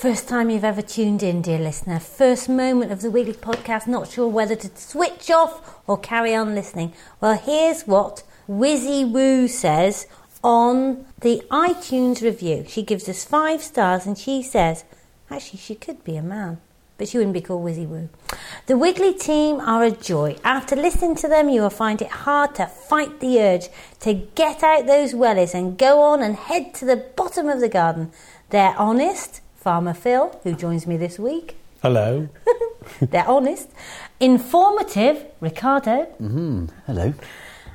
First time you've ever tuned in, dear listener. First moment of the weekly podcast, not sure whether to switch off or carry on listening. Well, here's what Wizzy Woo says on the iTunes review. She gives us five stars and she says, actually, she could be a man, but she wouldn't be called Wizzy Woo. The Wiggly team are a joy. After listening to them, you will find it hard to fight the urge to get out those wellies and go on and head to the bottom of the garden. They're honest, Farmer Phil, who joins me this week. Hello. They're honest, informative, Ricardo, Mm-hmm. Hello.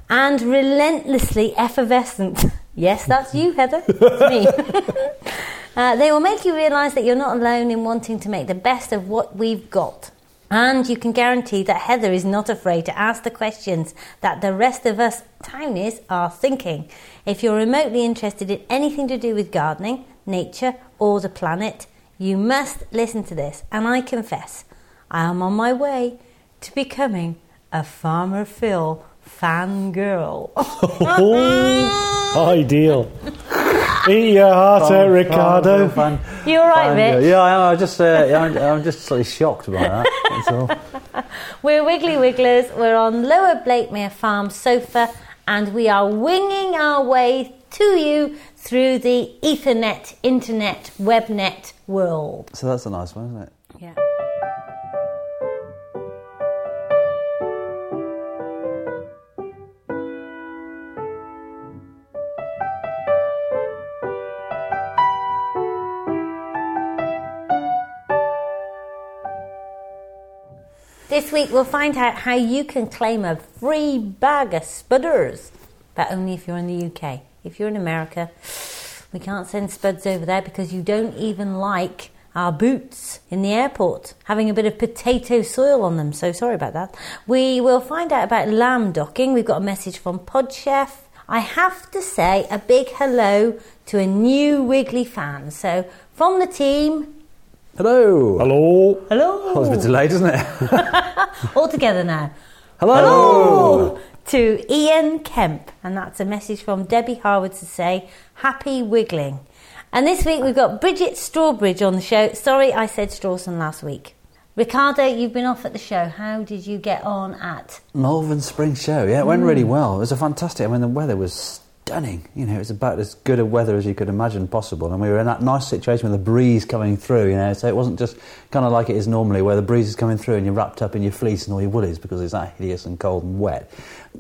and relentlessly effervescent. Yes, that's you, Heather. It's me. uh, they will make you realise that you're not alone in wanting to make the best of what we've got. And you can guarantee that Heather is not afraid to ask the questions that the rest of us townies are thinking. If you're remotely interested in anything to do with gardening, nature, or the planet, you must listen to this. And I confess, I am on my way to becoming a Farmer Phil fangirl. Ideal. Eat your heart out, Ricardo. Fan- You all right, fan- Rich? Yeah, I am. I just, uh, I'm, I'm just slightly shocked by that. That's all. We're Wiggly Wigglers. We're on Lower Blakemere Farm sofa, and we are winging our way to you through the Ethernet, Internet, Webnet world. So that's a nice one, isn't it? Yeah. This week we'll find out how you can claim a free bag of spudders, but only if you're in the UK. If you're in America, we can't send spuds over there because you don't even like our boots in the airport having a bit of potato soil on them. So sorry about that. We will find out about lamb docking. We've got a message from Podchef. I have to say a big hello to a new Wiggly fan. So from the team, Hello. Hello. hello. Oh, that was a bit delayed, isn't it? All together now. Hello. Hello to Ian Kemp, and that's a message from Debbie Harwood to say happy wiggling. And this week we've got Bridget Strawbridge on the show. Sorry, I said Strawson last week. Ricardo, you've been off at the show. How did you get on at? Malvern Spring Show. Yeah, it went really hmm. well. It was a fantastic. I mean, the weather was stunning. You know, it was about as good a weather as you could imagine possible. And we were in that nice situation with the breeze coming through. You know, so it wasn't just kind of like it is normally, where the breeze is coming through and you're wrapped up in your fleece and all your woolies because it's that hideous and cold and wet.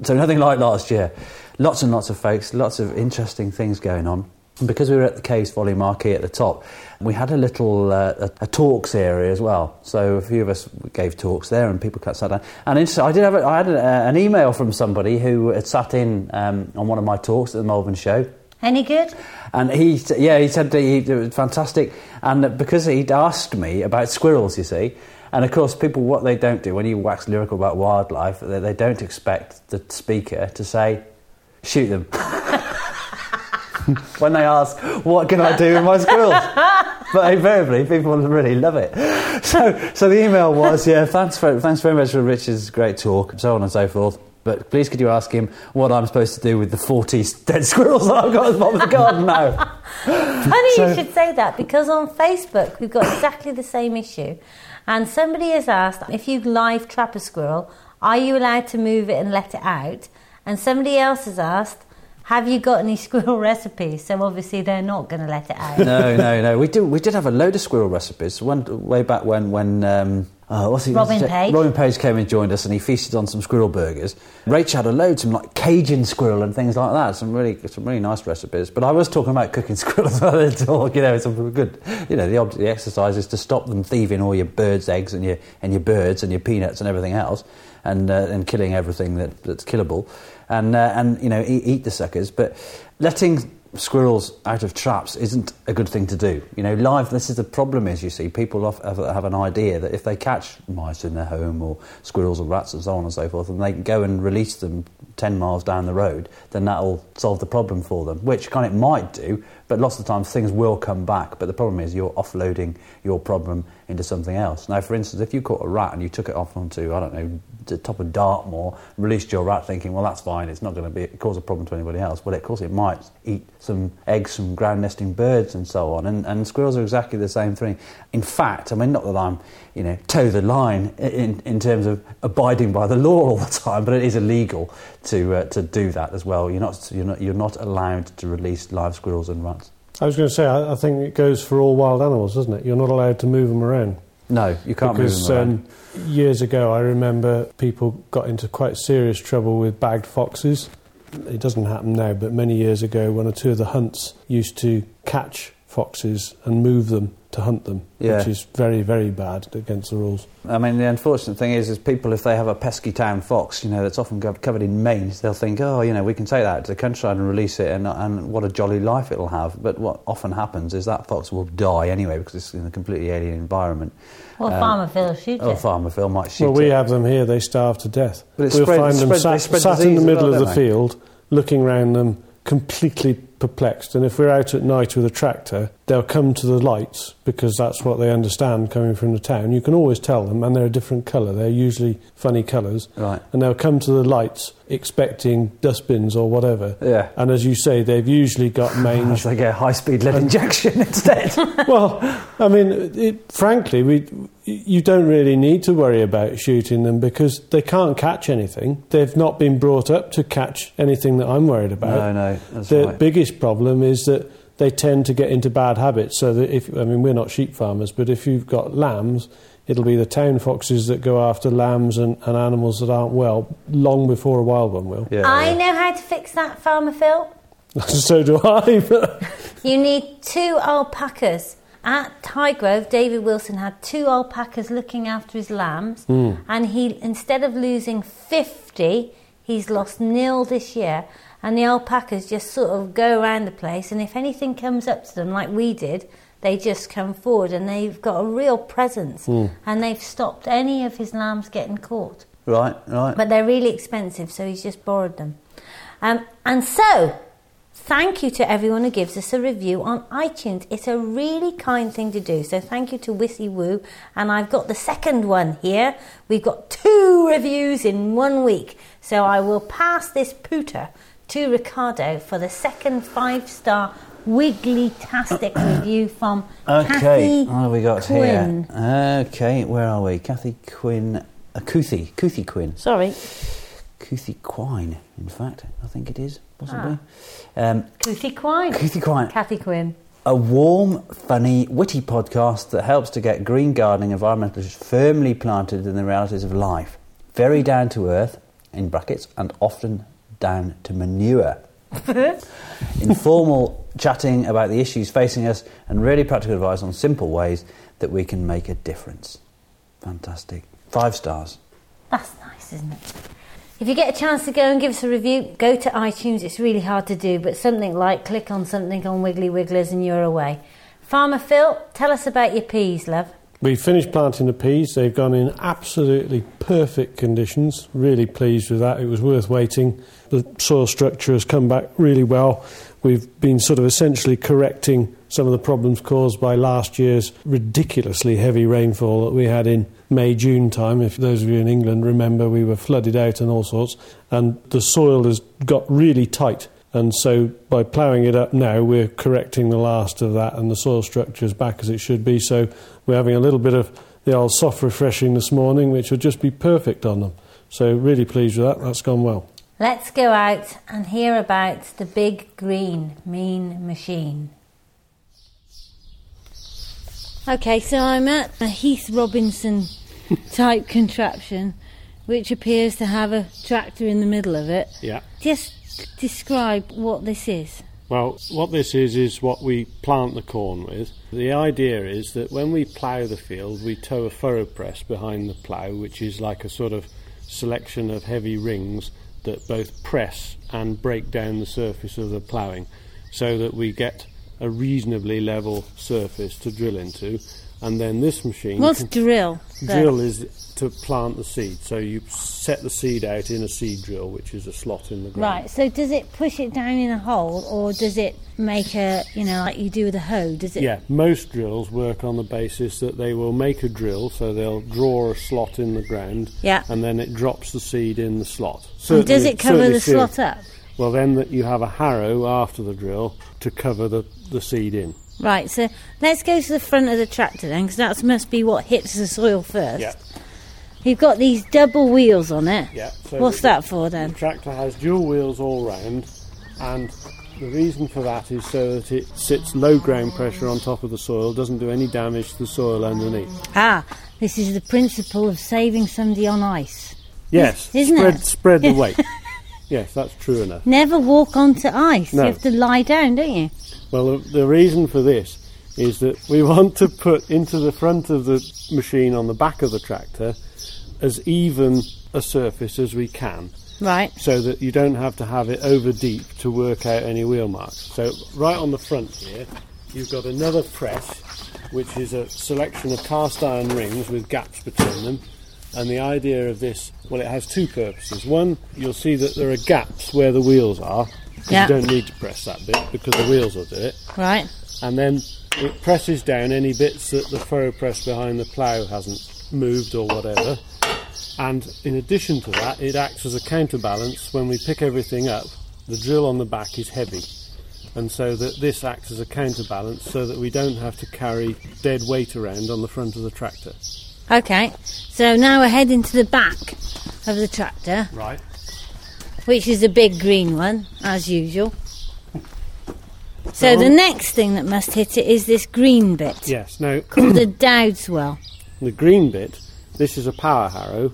So nothing like last year. Lots and lots of folks, lots of interesting things going on. Because we were at the Caves Folly Marquee at the top, we had a little uh, a, a talks area as well. So a few of us gave talks there, and people sat down. And I did have a, I had a, an email from somebody who had sat in um, on one of my talks at the Malvern show. Any good? And he, yeah, he said that he, it was fantastic. And because he'd asked me about squirrels, you see, and of course, people, what they don't do when you wax lyrical about wildlife, they, they don't expect the speaker to say, shoot them. when they ask, what can I do with my squirrels? but invariably, people really love it. So, so the email was, yeah, thanks, for, thanks very much for Richard's great talk, and so on and so forth. But please could you ask him what I'm supposed to do with the 40 dead squirrels that I've got at the bottom of the garden now? Funny So- you should say that because on Facebook we've got exactly the same issue. And somebody has asked if you live trap a squirrel, are you allowed to move it and let it out? And somebody else has asked, have you got any squirrel recipes? So obviously they're not going to let it out. no, no, no. We did, we did have a load of squirrel recipes. One way back when, when um, oh, what's he, Robin what's Page. Robin Page came and joined us, and he feasted on some squirrel burgers. Rach had a load, some like Cajun squirrel and things like that. Some really, some really nice recipes. But I was talking about cooking squirrels while they talk. You know, it's some good. You know, the, ob- the exercise is to stop them thieving all your birds' eggs and your and your birds and your peanuts and everything else, and uh, and killing everything that, that's killable, and uh, and you know eat, eat the suckers. But letting squirrels out of traps isn't a good thing to do. You know, live. This is the problem. Is you see, people have, an idea that if they catch mice in their home or squirrels or rats and so on and so forth, and they go and release them ten miles down the road, then that'll solve the problem for them. Which kind of it might do, but lots of times things will come back. But the problem is you're offloading your problem into something else. Now, for instance, if you caught a rat and you took it off onto I don't know the top of Dartmoor, released your rat, thinking, well, that's fine. It's not going to be cause a problem to anybody else. Well, of course, it might eat some eggs from ground nesting birds and so on. And, and squirrels are exactly the same thing. In fact, I mean, not that I'm, you know, toe the line in, in terms of abiding by the law all the time, but it is illegal to, uh, to do that as well. You're not, you're, not, you're not allowed to release live squirrels and rats. I was going to say, I, I think it goes for all wild animals, doesn't it? You're not allowed to move them around. No, you can't because, move them around. Um, years ago, I remember people got into quite serious trouble with bagged foxes. It doesn't happen now, but many years ago, one or two of the hunts used to catch foxes and move them to hunt them, Yeah. which is very, very bad against the rules. I mean, the unfortunate thing is, is people, if they have a pesky town fox, you know, that's often covered in mange, they'll think, oh, you know, we can take that to the countryside and release it, and, and what a jolly life it'll have. But what often happens is that fox will die anyway because it's in a completely alien environment. Or Um, Farmer Phil shoot Or it. farmer Phil might shoot it. well, we it. have them here, they starve to death. But we'll spread- find them spread- sat, sat in the middle well, of the they? field, looking round them, completely perplexed. And if we're out at night with a tractor, they'll come to the lights because that's what they understand coming from the town. You can always tell them, and they're a different colour. They're usually funny colours. Right. And they'll come to the lights expecting dustbins or whatever. Yeah. And as you say, they've usually got mange they get high speed lead injection instead. well, I mean, it, frankly, we, you don't really need to worry about shooting them because they can't catch anything. They've not been brought up to catch anything that I'm worried about. no, no, that's the right. biggest problem is that they tend to get into bad habits. So that if I mean, we're not sheep farmers, but if you've got lambs, it'll be the town foxes that go after lambs and, and animals that aren't well long before a wild one will. yeah, I yeah. know how to fix that, Farmer Phil. so do I. You need two alpacas. At Highgrove, David Wilson had two alpacas looking after his lambs, hmm. and he instead of losing fifty, he's lost nil this year. And the alpacas just sort of go around the place, and if anything comes up to them, like we did, they just come forward, and they've got a real presence, and they've stopped any of his lambs getting caught. Right, right. But they're really expensive, so he's just borrowed them. Um, and so, thank you to everyone who gives us a review on iTunes. It's a really kind thing to do. So, thank you to Wizzy Woo. And I've got the second one here. We've got two reviews in one week. So, I will pass this pooter to Ricardo for the second five star wiggly-tastic review from Okay, Kathy what have we got Quinn. here? Okay, where are we? Kathy Quinn, uh, Couthie Quinn, Sorry, Couthie Quine, in fact, I think it is, possibly. Ah. Um, Quine. Couthie Quine, Kathy Quinn. a warm, funny, witty podcast that helps to get green gardening environmentalists firmly planted in the realities of life. Very down to earth, in brackets, and often down to manure. Informal chatting about the issues facing us and really practical advice on simple ways that we can make a difference. Fantastic. Five stars. That's nice, isn't it? If you get a chance to go and give us a review, go to iTunes. It's really hard to do, but something like click on something on Wiggly Wigglers and you're away. Farmer Phil, tell us about your peas, love. We finished planting the peas. They've gone in absolutely perfect conditions. Really pleased with that. It was worth waiting. The soil structure has come back really well. We've been sort of essentially correcting some of the problems caused by last year's ridiculously heavy rainfall that we had in May, June time. If those of you in England remember, we were flooded out and all sorts. And the soil has got really tight. And so by ploughing it up now, we're correcting the last of that, and the soil structure is back as it should be. So we're having a little bit of the old soft refreshing this morning, which will just be perfect on them. So really pleased with that. That's gone well. Let's go out and hear about the big green mean machine. Okay, so I'm at a Heath Robinson type contraption, which appears to have a tractor in the middle of it. Yeah. Just describe what this is. Well, what this is is what we plant the corn with. The idea is that when we plough the field, we tow a furrow press behind the plough, which is like a sort of selection of heavy rings that both press and break down the surface of the ploughing, so that we get a reasonably level surface to drill into. And then this machine What's drill? drill is to plant the seed. So you set the seed out in a seed drill, which is a slot in the ground. Right, so does it push it down in a hole or does it make a, you know, like you do with a hoe? Does it? Yeah, most drills work on the basis that they will make a drill, so they'll draw a slot in the ground, Yeah. and then it drops the seed in the slot. So does it cover the cereal- slot up? Well, then that you have a harrow after the drill to cover the, the seed in. Right, so let's go to the front of the tractor then, because that must be what hits the soil first. You've got these double wheels on it. Yeah. So What's the- that for then? The tractor has dual wheels all round, and the reason for that is so that it sits low ground pressure on top of the soil, doesn't do any damage to the soil underneath. Ah, this is the principle of saving somebody on ice. Yes, Isn't spread, it? spread the weight. yes, that's true enough. Never walk onto ice. No. You have to lie down, don't you? Well, the, the reason for this is that we want to put into the front of the machine on the back of the tractor as even a surface as we can. Right. so that you don't have to have it over deep to work out any wheel marks. So right on the front here, you've got another press, which is a selection of cast iron rings with gaps between them. And the idea of this, well, it has two purposes. One, you'll see that there are gaps where the wheels are. Yeah. You don't need to press that bit because the wheels will do it. Right. And then it presses down any bits that the furrow press behind the plough hasn't moved or whatever. And in addition to that, it acts as a counterbalance when we pick everything up. The drill on the back is heavy, and so that this acts as a counterbalance so that we don't have to carry dead weight around on the front of the tractor. Okay. So now we're heading to the back of the tractor, Right. which is a big green one, as usual. So the um, next thing that must hit it is this green bit Yes. Now called the Dowdeswell. the green bit. This is a power harrow,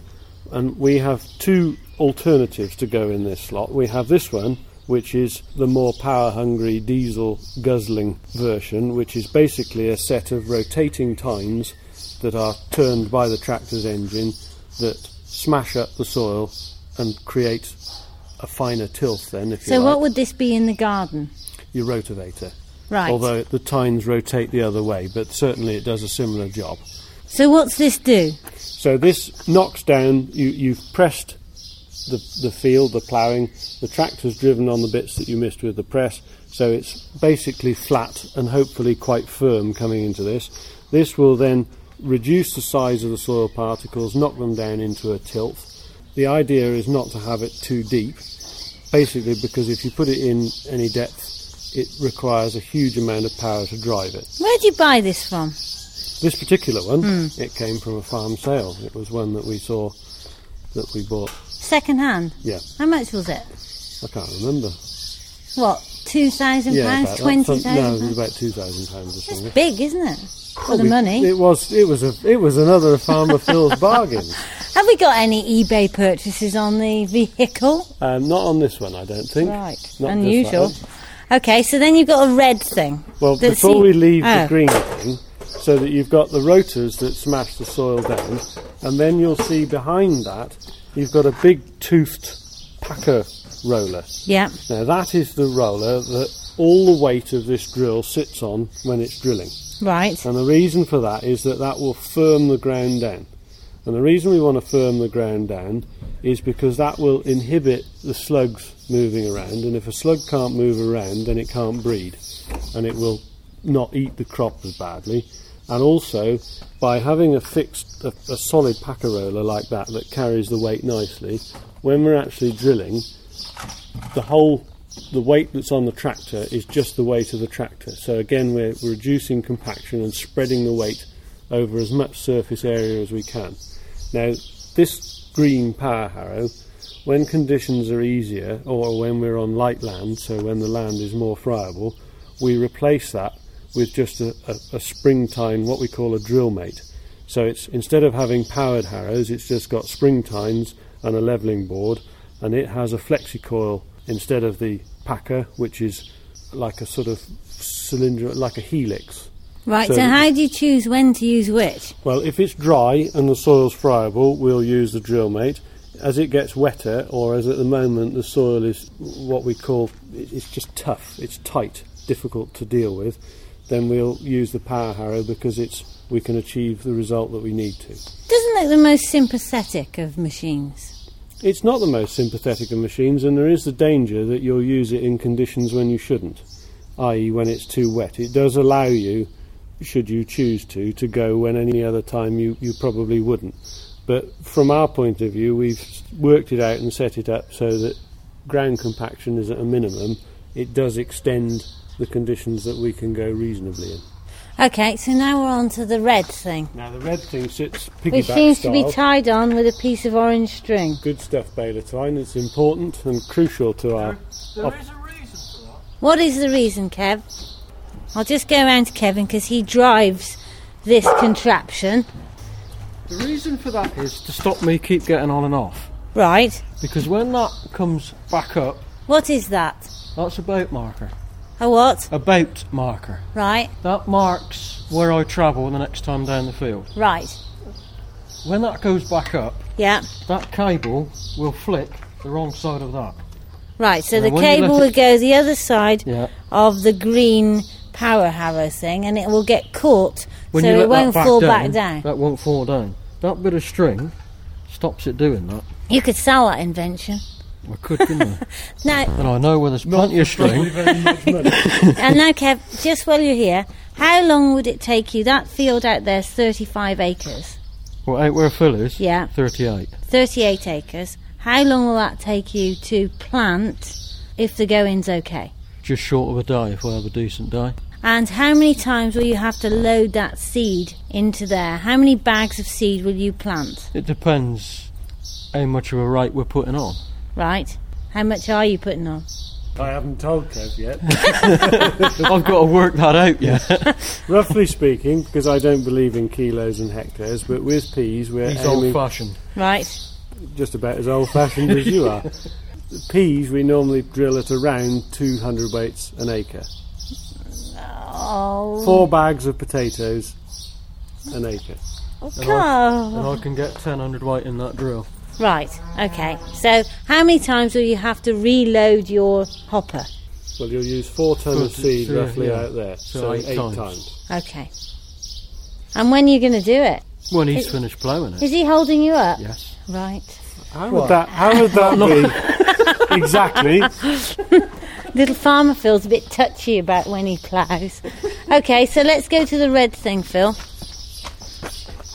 and we have two alternatives to go in this slot. We have this one, which is the more power hungry diesel guzzling version, which is basically a set of rotating tines that are turned by the tractor's engine that smash up the soil and create a finer tilth then if you So like what would this be in the garden? your rotavator Right. although the tines rotate the other way but certainly it does a similar job So what's this do? So this knocks down. You, you've pressed the the field, the ploughing. The tractor's driven on the bits that you missed with the press. So it's basically flat and hopefully quite firm coming into this. This will then reduce the size of the soil particles, knock them down into a tilth. The idea is not to have it too deep, basically because if you put it in any depth, it requires a huge amount of power to drive it. Where do you buy this from? This particular one, it came from a farm sale. It was one that we saw that we bought. Second hand. Yeah, How much was it? I can't remember. What? Two thousand Yeah, pounds? Twenty No, it was about two thousand pounds or It's something. big, isn't it? For the We- money. It was. It was a. It was another of farmer Phil's bargain. Have we got any eBay purchases on the vehicle? Um, not on this one, I don't think. Right. Not Unusual. Okay, so then you've got a red thing. Well, before we leave Oh. the green thing, so that you've got the rotors that smash the soil down, and then you'll see behind that you've got a big toothed packer roller. Yeah. Now that is the roller that all the weight of this drill sits on when it's drilling. Right. And the reason for that is that that will firm the ground down. And the reason we want to firm the ground down is because that will inhibit the slugs moving around. And if a slug can't move around, then it can't breed. And it will not eat the crop as badly. And also, by having a fixed, a, a solid packer roller like that that carries the weight nicely, when we're actually drilling, the whole the weight that's on the tractor is just the weight of the tractor. So again, we're reducing compaction and spreading the weight over as much surface area as we can. Now, this green power harrow, when conditions are easier or when we're on light land, so when the land is more friable, we replace that with just a, a, a spring-tine, what we call a drill mate. So it's instead of having powered harrows, it's just got spring tines and a levelling board, and it has a flexi coil instead of the packer, which is like a sort of cylinder, like a helix. Right, So- so, how do you choose when to use which? Well, if it's dry and the soil's friable, we'll use the drill mate. As it gets wetter, or as at the moment the soil is what we call it's just tough, it's tight, difficult to deal with, then we'll use the power harrow because it's we can achieve the result that we need to. Doesn't look the most sympathetic of machines. It's not the most sympathetic of machines, and there is the danger that you'll use it in conditions when you shouldn't, i.e., when it's too wet. It does allow you, should you choose to, to go when any other time you, you probably wouldn't. But from our point of view, we've worked it out and set it up so that ground compaction is at a minimum, it does extend the conditions that we can go reasonably in. Okay, so now we're on to the red thing, Now the red thing sits which piggyback seems style. to be tied on with a piece of orange string. Good stuff, baler twine. It's important and crucial to our. There Op- is a reason for that. What is the reason, Kev? I'll just go around to Kevin because he drives this contraption. The reason for that is to stop me keep getting on and off. Right. Because when that comes back up, What is that? that's a bout marker. A what? A bout marker. Right, That marks where I travel the next time down the field. right. When that goes back up, Yeah. that cable will flick the wrong side of that. Right, so Now, the cable it- will go the other side Yeah. of the green power harrow thing and it will get caught When so it won't back fall down, back down. That won't fall down. That bit of string stops it doing that. You could sell that invention. I could, couldn't I? Now, And I know where there's plenty of string. very much money. and now, Kev, just while you're here, how long would it take you? That field out there's 35 acres. Well, out where Phil is, Yeah. 38. 38 acres. How long will that take you to plant if the going's okay? Just short of a day if I have a decent day. And how many times will you have to load that seed into there? How many bags of seed will you plant? It depends how much of a rate we're putting on. Right? How much are you putting on? I haven't told Kev yet. I've got to work that out yet. Roughly speaking, because I don't believe in kilos and hectares, but with peas we're He's old-fashioned. Right? just about as old-fashioned as you are. Peas we normally drill at around 200 weights an acre. Oh. Four bags of potatoes an acre. Oh, and God. I can get 1000 weight in that drill. Right, okay. So, how many times will you have to reload your hopper? Well, you'll use four tonnes of seed yeah, roughly yeah. out there, So so, eight eight, times. times. Okay. And when are you going to do it? When he's Is- finished ploughing it. Is he holding you up? Yes. Right. How would that? How would that be? exactly. Little farmer feels a bit touchy about when he ploughs. Okay, so let's go to the red thing, Phil.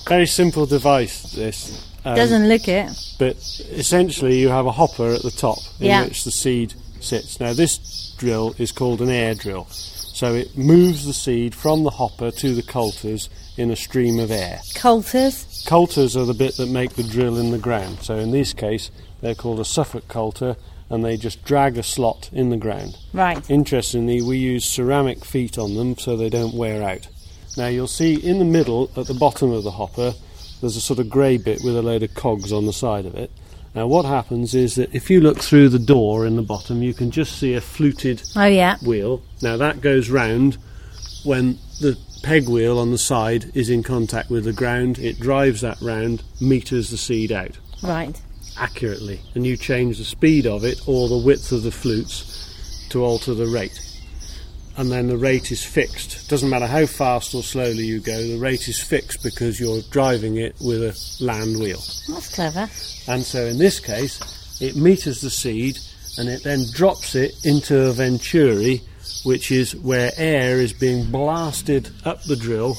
Very simple device. This um, Doesn't look it. but essentially you have a hopper at the top in Yeah. which the seed sits. Now this drill is called an air drill, so it moves the seed from the hopper to the coulters in a stream of air. Coulters. Coulters are the bit that make the drill in the ground. So in this case, they're called a Suffolk coulter, and they just drag a slot in the ground. Right. Interestingly, we use ceramic feet on them so they don't wear out. Now you'll see in the middle, at the bottom of the hopper, there's a sort of grey bit with a load of cogs on the side of it. Now what happens is that if you look through the door in the bottom, you can just see a fluted Oh, yeah. wheel. Now that goes round when the peg wheel on the side is in contact with the ground. It drives that round, meters the seed out Right. accurately, and you change the speed of it or the width of the flutes to alter the rate. And then the rate is fixed. Doesn't matter how fast or slowly you go, the rate is fixed because you're driving it with a land wheel. That's clever. And so in this case, it meters the seed and it then drops it into a venturi, which is where air is being blasted up the drill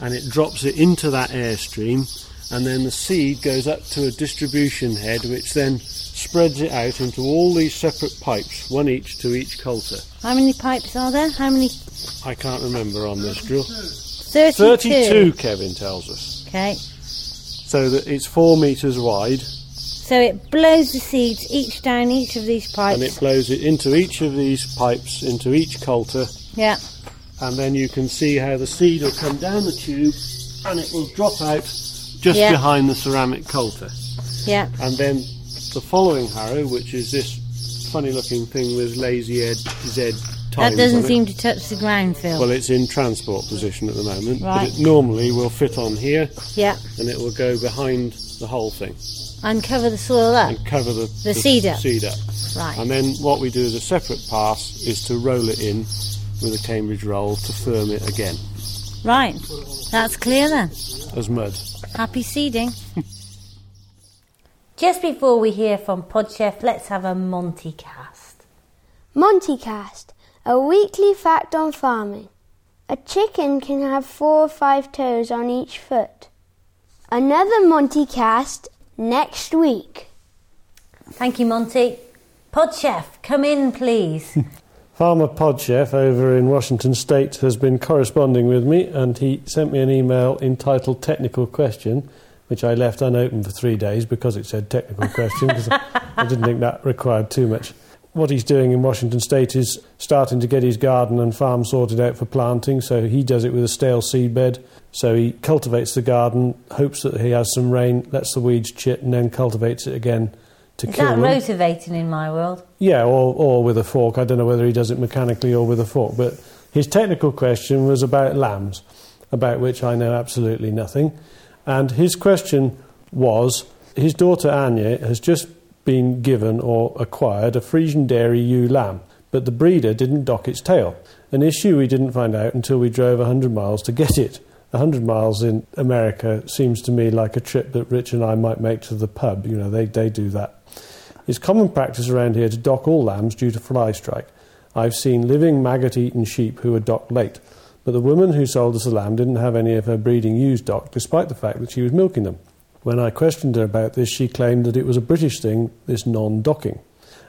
and it drops it into that airstream. And then the seed goes up to a distribution head, which then spreads it out into all these separate pipes, one each to each coulter. How many pipes are there? How many? I can't remember on this drill. 32. 32, Kevin tells us. Okay. So that it's four metres wide So it blows the seeds each down each of these pipes. and it blows it into each of these pipes, into each coulter, yeah. and then you can see how the seed will come down the tube and it will drop out just Yeah. behind the ceramic coulter. Yeah. And then the following harrow, which is this funny looking thing with lazy ed, Z That doesn't on it. seem to touch the ground, Phil. Well, it's in transport position at the moment, Right. but it normally will fit on here yeah. and it will go behind the whole thing And cover the soil up. and cover the, The seed up. seed up. Right. And then what we do as a separate pass is to roll it in with a Cambridge roll to firm it again Right. That's clear then. as mud. Happy seeding. Just before we hear from Podchef, let's have a Monty cast. Montycast, a weekly fact on farming. A chicken can have four or five toes on each foot. Another Montycast next week. Thank you, Monty. Pod Chef, come in, please. Farmer Podchef over in Washington State has been corresponding with me and he sent me an email entitled Technical Question, which I left unopened for three days because it said technical question because I didn't think that required too much. What he's doing in Washington State is starting to get his garden and farm sorted out for planting, so he does it with a stale seed bed. So he cultivates the garden, hopes that he has some rain, lets the weeds chit, and then cultivates it again to Is kill that them. motivating in my world? Yeah, or, or with a fork. I don't know whether he does it mechanically or with a fork. But his technical question was about lambs, about which I know absolutely nothing. And his question was his daughter Anya has just been given or acquired a Frisian Dairy ewe lamb, but the breeder didn't dock its tail. An issue we didn't find out until we drove 100 miles to get it. 100 miles in America seems to me like a trip that Rich and I might make to the pub. You know, they, they do that. It's common practice around here to dock all lambs due to fly strike. I've seen living maggot eaten sheep who were docked late, but the woman who sold us the lamb didn't have any of her breeding ewes docked, despite the fact that she was milking them. When I questioned her about this, she claimed that it was a British thing, this non docking.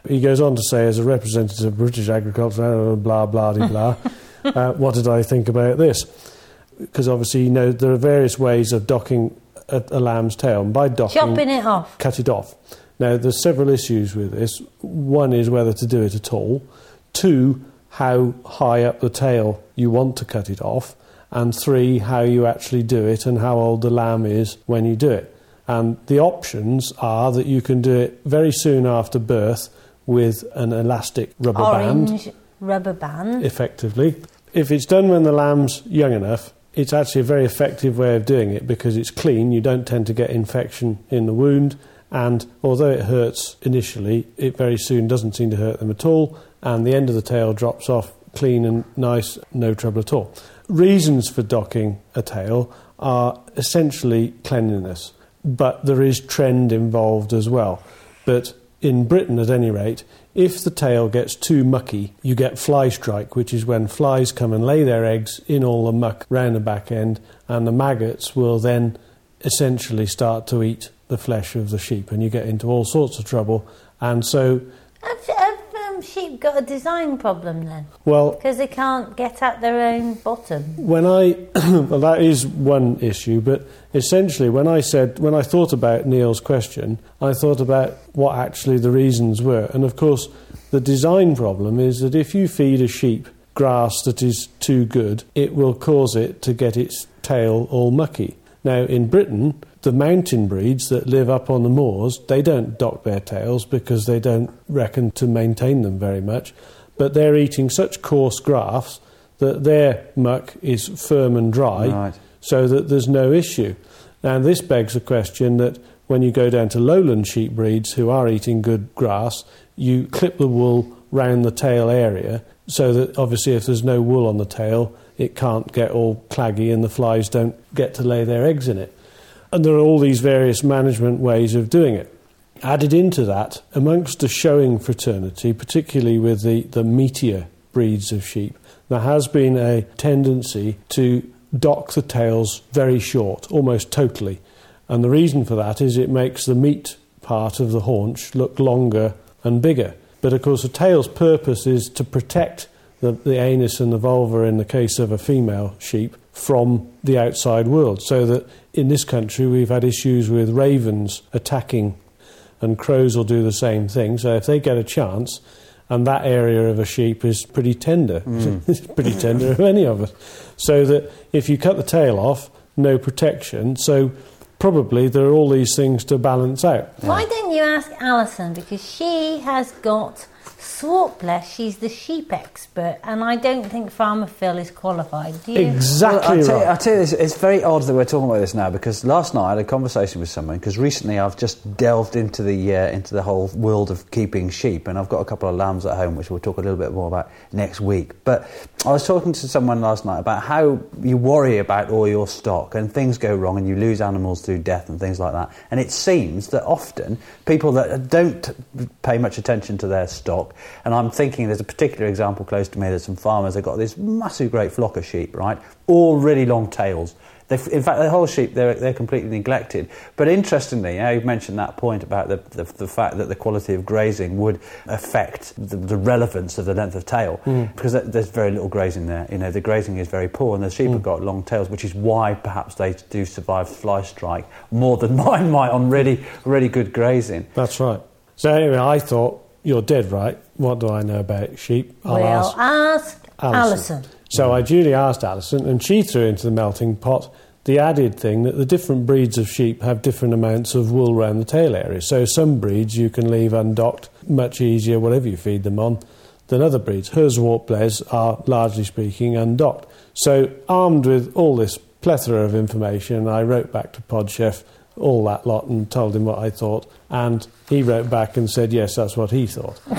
He goes on to say, as a representative of British agriculture, blah, blah, blah, blah, uh, what did I think about this? Because obviously, you know, there are various ways of docking a, a lamb's tail, and by docking, Chopping it off. cut it off. Now, there's several issues with this. One is whether to do it at all. Two, how high up the tail you want to cut it off. And three, how you actually do it and how old the lamb is when you do it. And the options are that you can do it very soon after birth with an elastic rubber band Orange rubber band. effectively. If it's done when the lamb's young enough, it's actually a very effective way of doing it because it's clean. You don't tend to get infection in the wound, and although it hurts initially, it very soon doesn't seem to hurt them at all, and the end of the tail drops off clean and nice, no trouble at all. Reasons for docking a tail are essentially cleanliness, but there is trend involved as well. But in Britain, at any rate, if the tail gets too mucky, you get fly strike, which is when flies come and lay their eggs in all the muck round the back end, and the maggots will then essentially start to eat the flesh of the sheep, and you get into all sorts of trouble. And so, Have, have um, sheep got a design problem then? well, Because they can't get at their own bottom. when I well, that is one issue, but essentially, when I said when I thought about Neil's question, I thought about what actually the reasons were, and of course, the design problem is that if you feed a sheep grass that is too good, it will cause it to get its tail all mucky. Now, in Britain, the mountain breeds that live up on the moors, they don't dock their tails because they don't reckon to maintain them very much. But they're eating such coarse grass that their muck is firm and dry, Right. so that there's no issue. Now, this begs the question that when you go down to lowland sheep breeds who are eating good grass, you clip the wool round the tail area so that obviously if there's no wool on the tail, it can't get all claggy and the flies don't get to lay their eggs in it. And there are all these various management ways of doing it. Added into that, amongst the showing fraternity, particularly with the, the meatier breeds of sheep, there has been a tendency to dock the tails very short, almost totally. And the reason for that is it makes the meat part of the haunch look longer and bigger. But of course, the tail's purpose is to protect the, the anus and the vulva, in the case of a female sheep, from the outside world. So that in this country, we've had issues with ravens attacking, and crows will do the same thing. So if they get a chance, and that area of a sheep is pretty tender, mm. it's pretty tender of any of us. So that if you cut the tail off, no protection. So probably there are all these things to balance out. Why don't you ask Alison? Because she has got Zwartbles, she's the sheep expert, and I don't think Farmer Phil is qualified. Do you? Exactly Well, I'll tell, you, right. I'll tell you this, it's very odd that we're talking about this now because last night I had a conversation with someone because recently I've just delved into the uh, into the whole world of keeping sheep and I've got a couple of lambs at home which we'll talk a little bit more about next week. But I was talking to someone last night about how you worry about all your stock and things go wrong and you lose animals through death and things like that. And it seems that often people that don't pay much attention to their stock, and I'm thinking there's a particular example close to me. There's some farmers. They've got this massive, great flock of sheep, right? All really long tails. They, in fact, the whole sheep they're they're completely neglected. But interestingly, you know, you've mentioned that point about the, the the fact that the quality of grazing would affect the, the relevance of the length of tail hmm. because there's very little grazing there. You know, the grazing is very poor, and the sheep hmm. have got long tails, which is why perhaps they do survive fly strike more than mine might on really really good grazing. That's right. So anyway, I thought you're dead right. What do I know about sheep? I'll We'll ask ask Alison. Alison. So I duly asked Alison, and she threw into the melting pot the added thing that the different breeds of sheep have different amounts of wool around the tail area. So some breeds you can leave undocked much easier, whatever you feed them on, than other breeds. Her Zwartbles are, largely speaking, undocked. So armed with all this plethora of information, I wrote back to Podchef all that lot and told him what I thought, and he wrote back and said, yes, that's what he thought.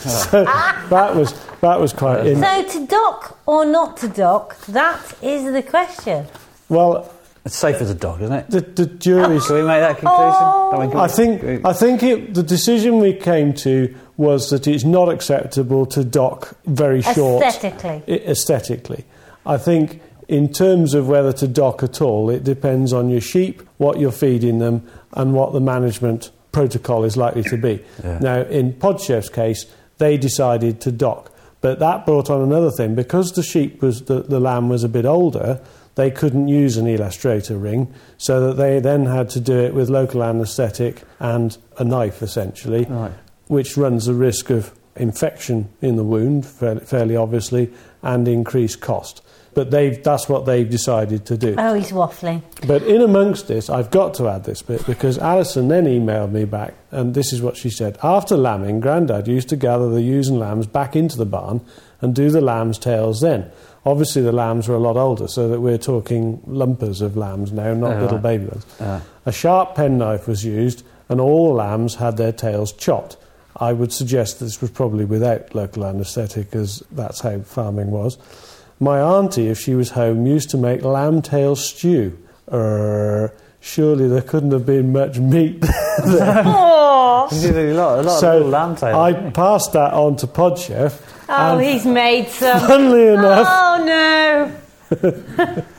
so that was that was quite. In- So to dock or not to dock, that is the question. well, It's safe as a dog, isn't it? the, the jury's. Can we make that conclusion? Oh. I, mean, can I we- think I think it, the decision we came to was that it's not acceptable to dock very short Aesthetically. i- aesthetically. I think in terms of whether to dock at all, it depends on your sheep, what you're feeding them, and what the management protocol is likely to be. Yeah. Now, in Podchef's case, they decided to dock, but that brought on another thing because the sheep was the, the lamb was a bit older. They couldn't use an elastrator ring, so that they then had to do it with local anaesthetic and a knife, essentially Right. which runs the risk of infection in the wound, fairly, fairly obviously, and increased cost. But they've, that's what they've decided to do. Oh, he's waffling. But in amongst this, I've got to add this bit because Alison then emailed me back, and this is what she said. After lambing, Grandad used to gather the ewes and lambs back into the barn and do the lambs' tails then. Obviously, the lambs were a lot older, so that we're talking lumpers of lambs now, not Oh, little right. baby ones. Uh, A sharp penknife was used, and all the lambs had their tails chopped. I would suggest this was probably without local anaesthetic, as that's how farming was. My auntie, if she was home, used to make lamb tail stew. Er, surely there couldn't have been much meat there. Oh, you do a lot, a lot of so little lamb tails. I don't you? passed that on to Podchef. oh he's made some. funnily enough, Oh no!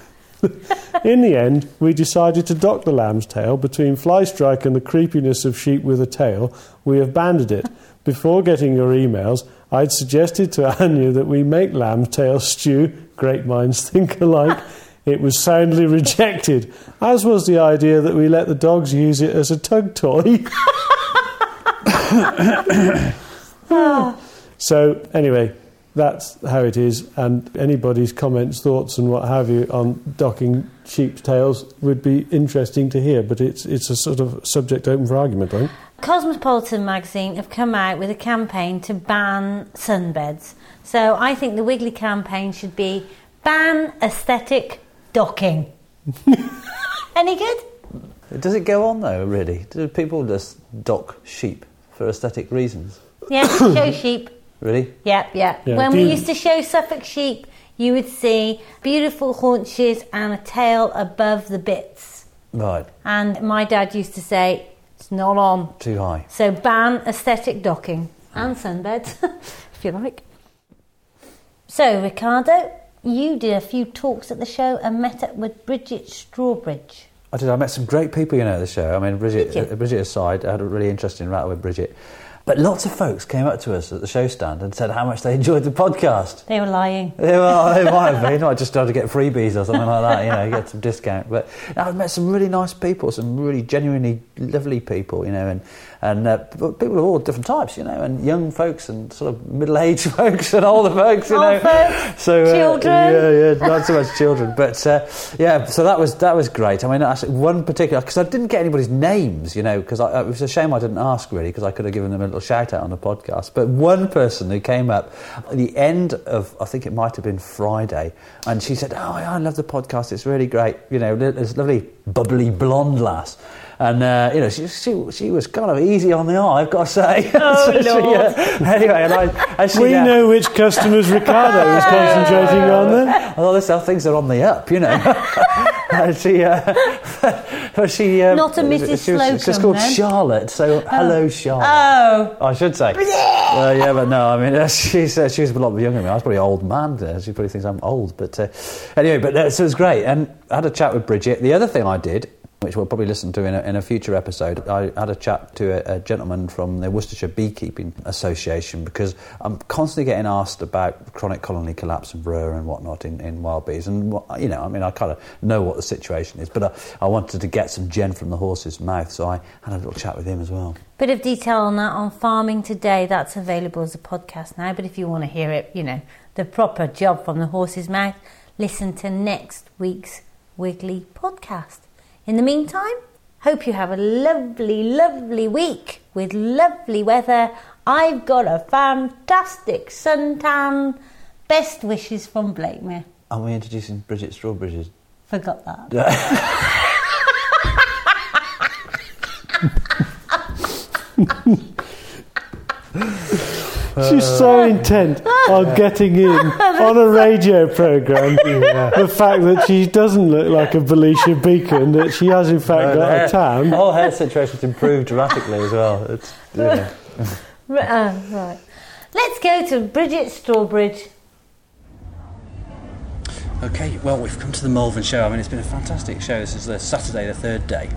In the end, we decided to dock the lamb's tail between fly strike and the creepiness of sheep with a tail. We have banded it. Before getting your emails, I'd suggested to Anya that we make lamb tail stew. Great minds think alike. It was soundly rejected, as was the idea that we let the dogs use it as a tug toy. so, anyway, that's how it is, and anybody's comments, thoughts, and what have you on docking sheep's tails would be interesting to hear. But it's it's a sort of subject open for argument, I think. Cosmopolitan magazine have come out with a campaign to ban sunbeds. So I think the Wiggly campaign should be ban aesthetic docking. Any good? Does it go on though? Really? Do people just dock sheep for aesthetic reasons? Yeah, show sheep. Really? Yep, yep. Yeah, when we you- used to show Suffolk sheep, you would see beautiful haunches and a tail above the bits. Right. And my dad used to say, it's not on. Too high. So ban aesthetic docking and sunbeds, if you like. So, Ricardo, you did a few talks at the show and met up with Bridget Strawbridge. I did. I met some great people, you know, at the show. I mean, Bridget, uh, Bridget aside, I had a really interesting rattle with Bridget. But lots of folks came up to us at the show stand and said how much they enjoyed the podcast. They were lying. Yeah, well, they might have been. I just tried to get freebies or something like that, you know, get some discount. But I've met some really nice people, some really genuinely lovely people, you know, and and uh, people of all different types, you know, and young folks and sort of middle-aged folks and older folks, you know. folks, so uh, children. yeah, yeah, not so much children, but uh, yeah. So that was that was great. I mean, actually, one particular because I didn't get anybody's names, you know, because it was a shame I didn't ask really because I could have given them a little shout out on the podcast. But one person who came up at the end of I think it might have been Friday, and she said, "Oh, yeah, I love the podcast. It's really great. You know, this lovely bubbly blonde lass." And uh, you know, she, she she was kind of easy on the eye, I've got to say. Oh, So she, uh, anyway, and I, as she, We uh, know which customers Ricardo is concentrating on then. Although this how things are on the up, you know. And she, uh, but she, um, Not a Mrs. She was, she's called then? Charlotte. So hello, Charlotte. Oh, I should say. Uh, yeah, but no, I mean, uh, she's, uh, she was a lot younger than me. I was probably an old man. Uh, she probably thinks I'm old. But uh, anyway, but uh, so it was great. And I had a chat with Bridget. The other thing I did, which we'll probably listen to in a, in a future episode, I had a chat to a, a gentleman from the Worcestershire Beekeeping Association because I'm constantly getting asked about chronic colony collapse and varroa and whatnot in, in wild bees. And, you know, I mean, I kind of know what the situation is, but I, I wanted to get some gen from the horse's mouth, so I had a little chat with him as well. bit of detail on that on Farming Today. That's available as a podcast now. But if you want to hear it, you know, the proper job from the horse's mouth, listen to next week's Wiggly podcast. In the meantime, hope you have a lovely, lovely week with lovely weather. I've got a fantastic suntan. Best wishes from Blakemere. Are we introducing Bridget Strawbridge's Forgot that. She's so intent on getting in on a radio programme. The fact that she doesn't look like a Belisha beacon, that she has in fact got a The tan. whole hair situation's improved dramatically as well. It's, you know. Right, uh, right. Let's go to Bridget Strawbridge. Okay, well, we've come to the Malvern show. I mean, it's been a fantastic show. This is the Saturday, the third day.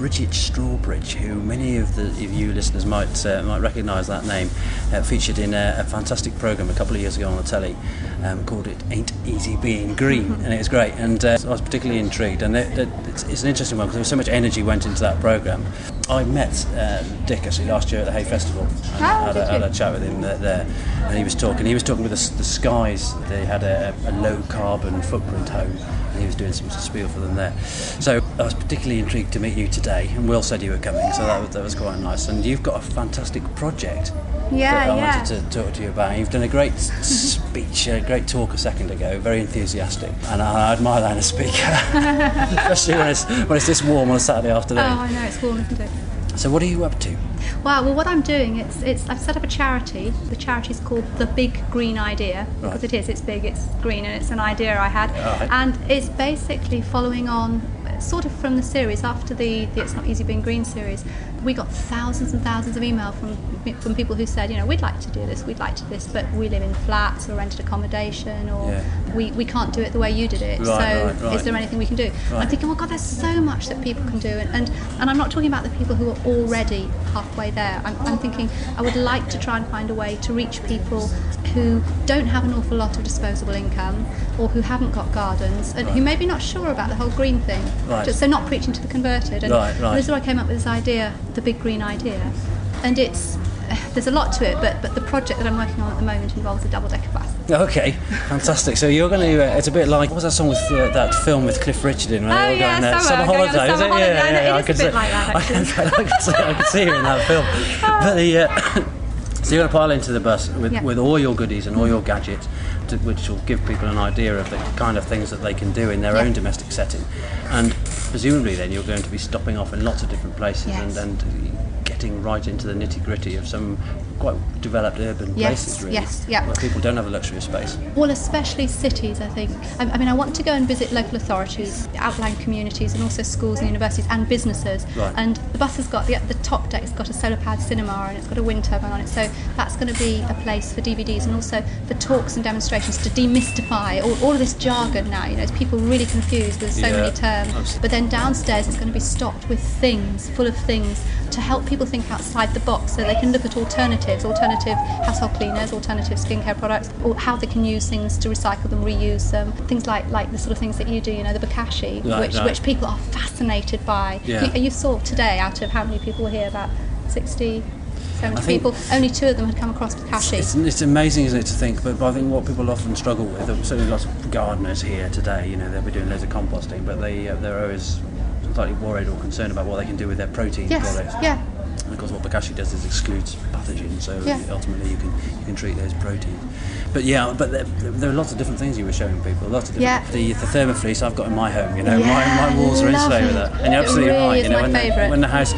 Bridget Strawbridge, who many of the of you listeners might uh, might recognise that name, uh, featured in a, a fantastic programme a couple of years ago on the telly um, called "It Ain't Easy Being Green," and it was great. And uh, I was particularly intrigued. And it, it, it's, it's an interesting one because there was so much energy went into that programme. I met uh, Dick actually last year at the Hay Festival. And had, a, had a chat with him there, there, and he was talking. He was talking with the, the Skies. They had a, a low carbon footprint home he was doing some spiel for them there. So I was particularly intrigued to meet you today, and Will said you were coming, so that was, that was quite nice. And you've got a fantastic project Yeah, that I yeah. wanted to talk to you about. You've done a great speech, a great talk a second ago, very enthusiastic, and I, I admire that in a speaker, especially when it's when it's this warm on a Saturday afternoon. Oh, I know it's warm, isn't it? So what are you up to? Wow. Well, what I'm doing, it's it's I've set up a charity. The charity is called the Big Green Idea because Right. it is. It's big. It's green, and it's an idea I had. Right. And it's basically following on, sort of from the series after the, the It's Not Easy Being Green series. We got thousands and thousands of email from from people who said, you know, we'd like to do this, we'd like to do this, but we live in flats or rented accommodation, or Yeah. we, we can't do it the way you did it. Right, so right, right. is there anything we can do? I'm thinking, oh God, there's so much that people can do, and, and, and I'm not talking about the people who are already halfway there. I'm, I'm thinking I would like to try and find a way to reach people who don't have an awful lot of disposable income, or who haven't got gardens, and who maybe not sure about the whole green thing. Right. Just, so not preaching to the converted. And Right, right. this is where I came up with this idea, the big green idea, and it's. There's a lot to it, but, but the project that I'm working on at the moment involves a double decker bus. Okay, fantastic. So you're going to. Uh, it's a bit like what was that song with uh, that film with Cliff Richard in? Oh, they were yeah, going, uh, Summer, a holiday. is summer it? holiday. Yeah, know, yeah, I could see, like that, I can, I can see, I can see you in that film. But the. Uh, So you're going to pile into the bus with, Yeah. with all your goodies and all your gadgets, to, which will give people an idea of the kind of things that they can do in their Yeah. own domestic setting. And presumably then you're going to be stopping off in lots of different places Yes. and, and getting right into the nitty gritty of some quite developed urban Yes, places really, yes, yeah. where people don't have the luxury of space. Well, especially cities, I think. I, I mean, I want to go and visit local authorities, outlying communities, and also schools and universities and businesses. Right. And the bus has got the, the top deck's got a solar powered cinema and it's got a wind turbine on it. So that's going to be a place for DVDs and also for talks and demonstrations to demystify all, all of this jargon now. You know, it's people really confused with so Yeah, many terms. absolutely. But then downstairs it's going to be stocked with things, full of things to help people think outside the box so they can look at alternatives, alternative household cleaners, alternative skincare products, or how they can use things to recycle them, reuse them. Things like, like the sort of things that you do, you know, the bokashi, Right, which, right. which people are fascinated by. Yeah. You, you saw today out of how many people were here, about 60, 70 I think- people, only two of them had come across bokashi. It's, it's amazing, isn't it, to think, but, but I think what people often struggle with, certainly lots of gardeners here today, you know, they'll be doing loads of composting, but they, uh, they're always slightly worried or concerned about what they can do with their protein yes, products. yeah. And of course, what Bokashi does is excludes pathogens, so Yeah. ultimately you can you can treat those proteins. But yeah, but there, there are lots of different things you were showing people. Lots of different, Yeah. the the Thermafleece I've got in my home. You know, Yeah, my, my walls are insulated with that, and you're absolutely really right. you know, my when, the, when the house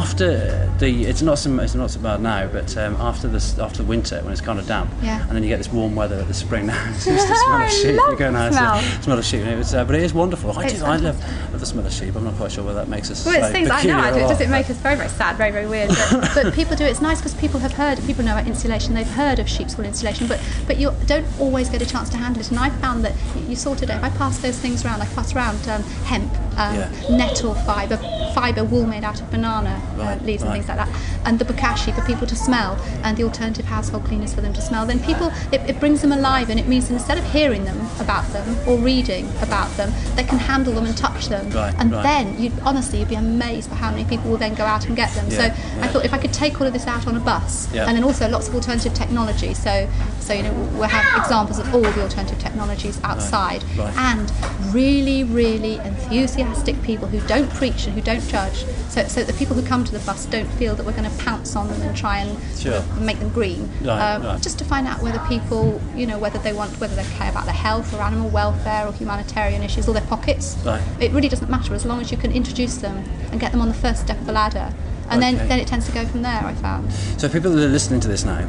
after the it's not so it's not so bad now, but um, after this after the winter when it's kind of damp, Yeah. and then you get this warm weather at the spring. Now it's just the smell of sheep. You go now, the smell. it's the smell of sheep. It was, uh, but it is wonderful. I, do, I love, love the smell of sheep. I'm not quite sure whether that makes us. Well, it's so things I know. I do. It does it make us very, very sad, very, very weird. But, but people do it. It's nice because people have heard. People know about insulation. They've heard of sheep's wool insulation, but but you don't always get a chance to handle it. And I found that you saw today. If I pass those things around, I pass around um, hemp, um, Yeah. nettle fibre, fibre wool made out of banana Right, uh, leaves and right. Things like that, and the bokashi for people to smell, and the alternative household cleaners for them to smell. Then people, it, it brings them alive, and it means instead of hearing them about them or reading about them, they can handle them and touch them. Right, and right. then you honestly you'd be amazed by how many people will then go out and get them. so Yeah, I thought if I could take all of this out on a bus, Yeah. and then also lots of alternative technology. So so you know we'll have examples of all the alternative technologies outside, right. and really really enthusiastic people who don't preach and who don't judge. So so the people who come to the bus don't feel that we're going to pounce on them and try and Sure. make them green. Right, Um, right. Just to find out whether people you know whether they want whether they care about their health or animal welfare or humanitarian issues or their pockets. Right. It really doesn't matter as long as you can introduce them and get them on the first step of the ladder. And Okay. then, then it tends to go from there, I found. So people that are listening to this now,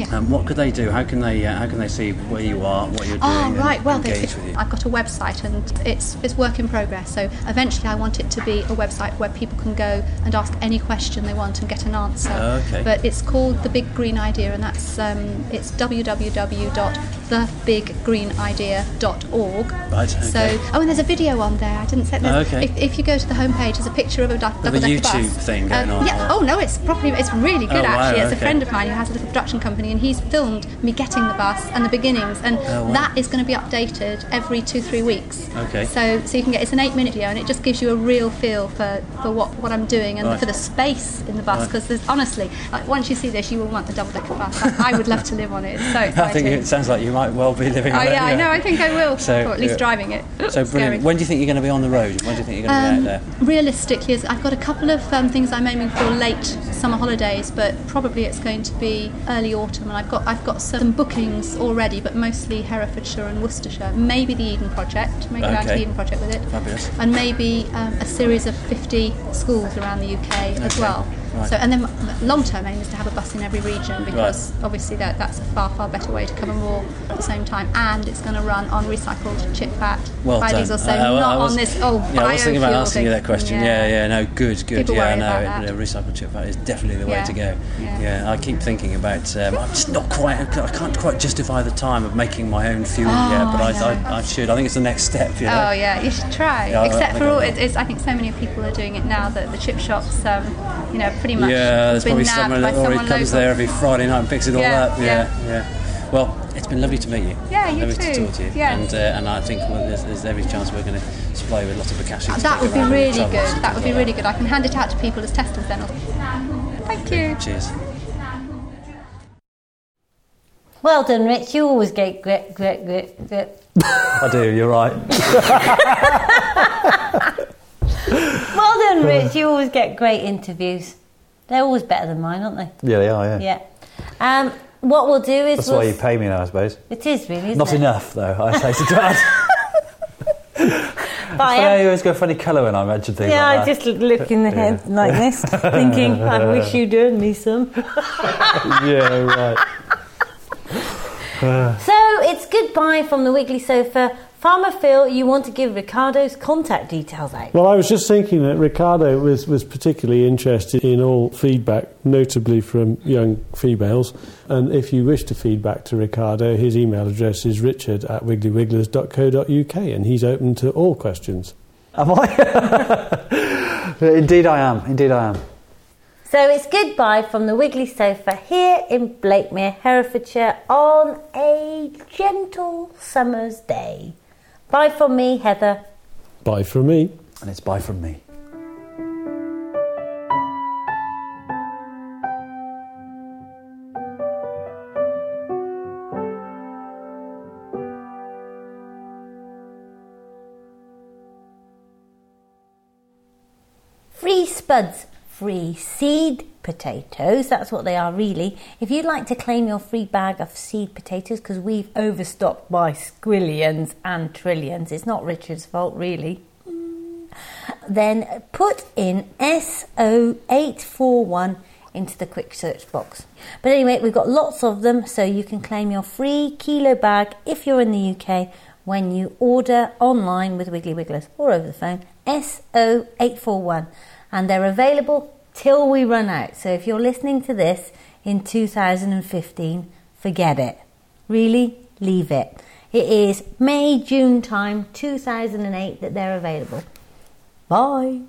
Yeah. um, what could they do? How can they uh, how can they see where you are, what you're doing, Oh right, well they, engage with you? I've got a website and it's it's work in progress. So eventually I want it to be a website where people can go and ask any question they want and get an answer. Oh, Okay. But it's called the Big Green Idea and that's um, it's www.thebiggreenidea.org. Right, So okay. oh and there's a video on there. I didn't say there's- Okay. If, if you go to the homepage, there's a picture of a double decker bus. YouTube thing going Uh, on, Yeah. or- Oh no, it's properly it's really good Oh, wow, actually. It's a friend of mine who has a little production company and he's filmed me getting the bus and the beginnings and Oh, wow. that is going to be updated every two three weeks Okay. so so you can get it's an eight minute video and it just gives you a real feel for, for what, what I'm doing and Right. for the space in the bus Right. because there's honestly like once you see this you will want the double decker bus I, I would love to live on it it's so exciting I think it sounds like you might well be living oh it. yeah I know I think I will So, or at least yeah. driving it So Scary. brilliant. When do you think you're going to be on the road? When do you think you're going to Um, be out there? realistically, is- I've got a couple of um, things I'm aiming for late summer holidays, but probably it's going to be early autumn. And I've got I've got some bookings already, but mostly Herefordshire and Worcestershire. Maybe the Eden Project, maybe down to the Eden Project with it, Fabulous. and maybe um, a series of 50 schools around the UK as well. Right. So, and then long term aim is to have a bus in every region because obviously that, that's a far far better way to cover more at the same time, and it's going to run on recycled chip fat Well biodiesel, so Uh, well, not I was- on this oh yeah, I was thinking about biofuel asking you thing. that question. Yeah, yeah, no, good, good. People yeah, no, it- recycled chip fat is definitely the way Yeah, to go. yeah. I keep thinking about. Um, I'm just not quite. I can't quite justify the time of making my own fuel Oh, yet, but I I. I, I should. I think it's the next step. You know? Oh yeah, you should try. Yeah, I- I Except for all, it, it's, I think so many people are doing it now that the chip shops, um, you know, pretty much Yeah, there's probably nabbed someone that already someone comes local. there every Friday night and picks it all Yeah, up. Yeah, yeah, Well, it's been lovely to meet you. Yeah, you lovely too. to talk to you. Yeah. And, uh, and I think well, there's, there's every chance we're going to supply you with lots of Bokashi. to That would be really good. That would be and really things good. I can hand it out to people as testers then. Thank you. like. Cheers. Well done, Rich. You always get great, great, great, great. I do. You're right. Well done, Rich. You always get great interviews. They're always better than mine, aren't they? Yeah, they are. Yeah. Yeah. Um, what we'll do is That's we'll why you pay me now, I suppose. It is really, isn't Not it? enough, though. I say to Dad. But yeah, I you always go funny colour when I mention things yeah, I like that. just look in the head like this, thinking, I wish you'd earned me some. yeah, right. So it's goodbye from the Wiggly Sofa. Farmer Phil, you want to give Ricardo's contact details out. Well, I was just thinking that Ricardo was, was particularly interested in all feedback, notably from young females. And if you wish to feedback to Ricardo, his email address is richard at wigglywigglers.co.uk and he's open to all questions. Am I? Indeed, I am. Indeed, I am. So it's goodbye from the Wiggly Sofa here in Blakemere, Herefordshire, on a gentle summer's day. Bye from me, Heather. Bye from me. And it's bye from me. Free spuds, free seed potatoes. That's what they are, really. If you'd like to claim your free bag of seed potatoes, because we've overstocked by squillions and trillions, it's not Richard's fault, really. Then put in SO841 into the quick search box. But anyway, we've got lots of them, so you can claim your free kilo bag if you're in the UK when you order online with Wiggly Wigglers or over the phone SO841 and they're available till we run out. So if you're listening to this in 2015, forget it. Really, leave it. It is May, June time 2008 that they're available. Bye.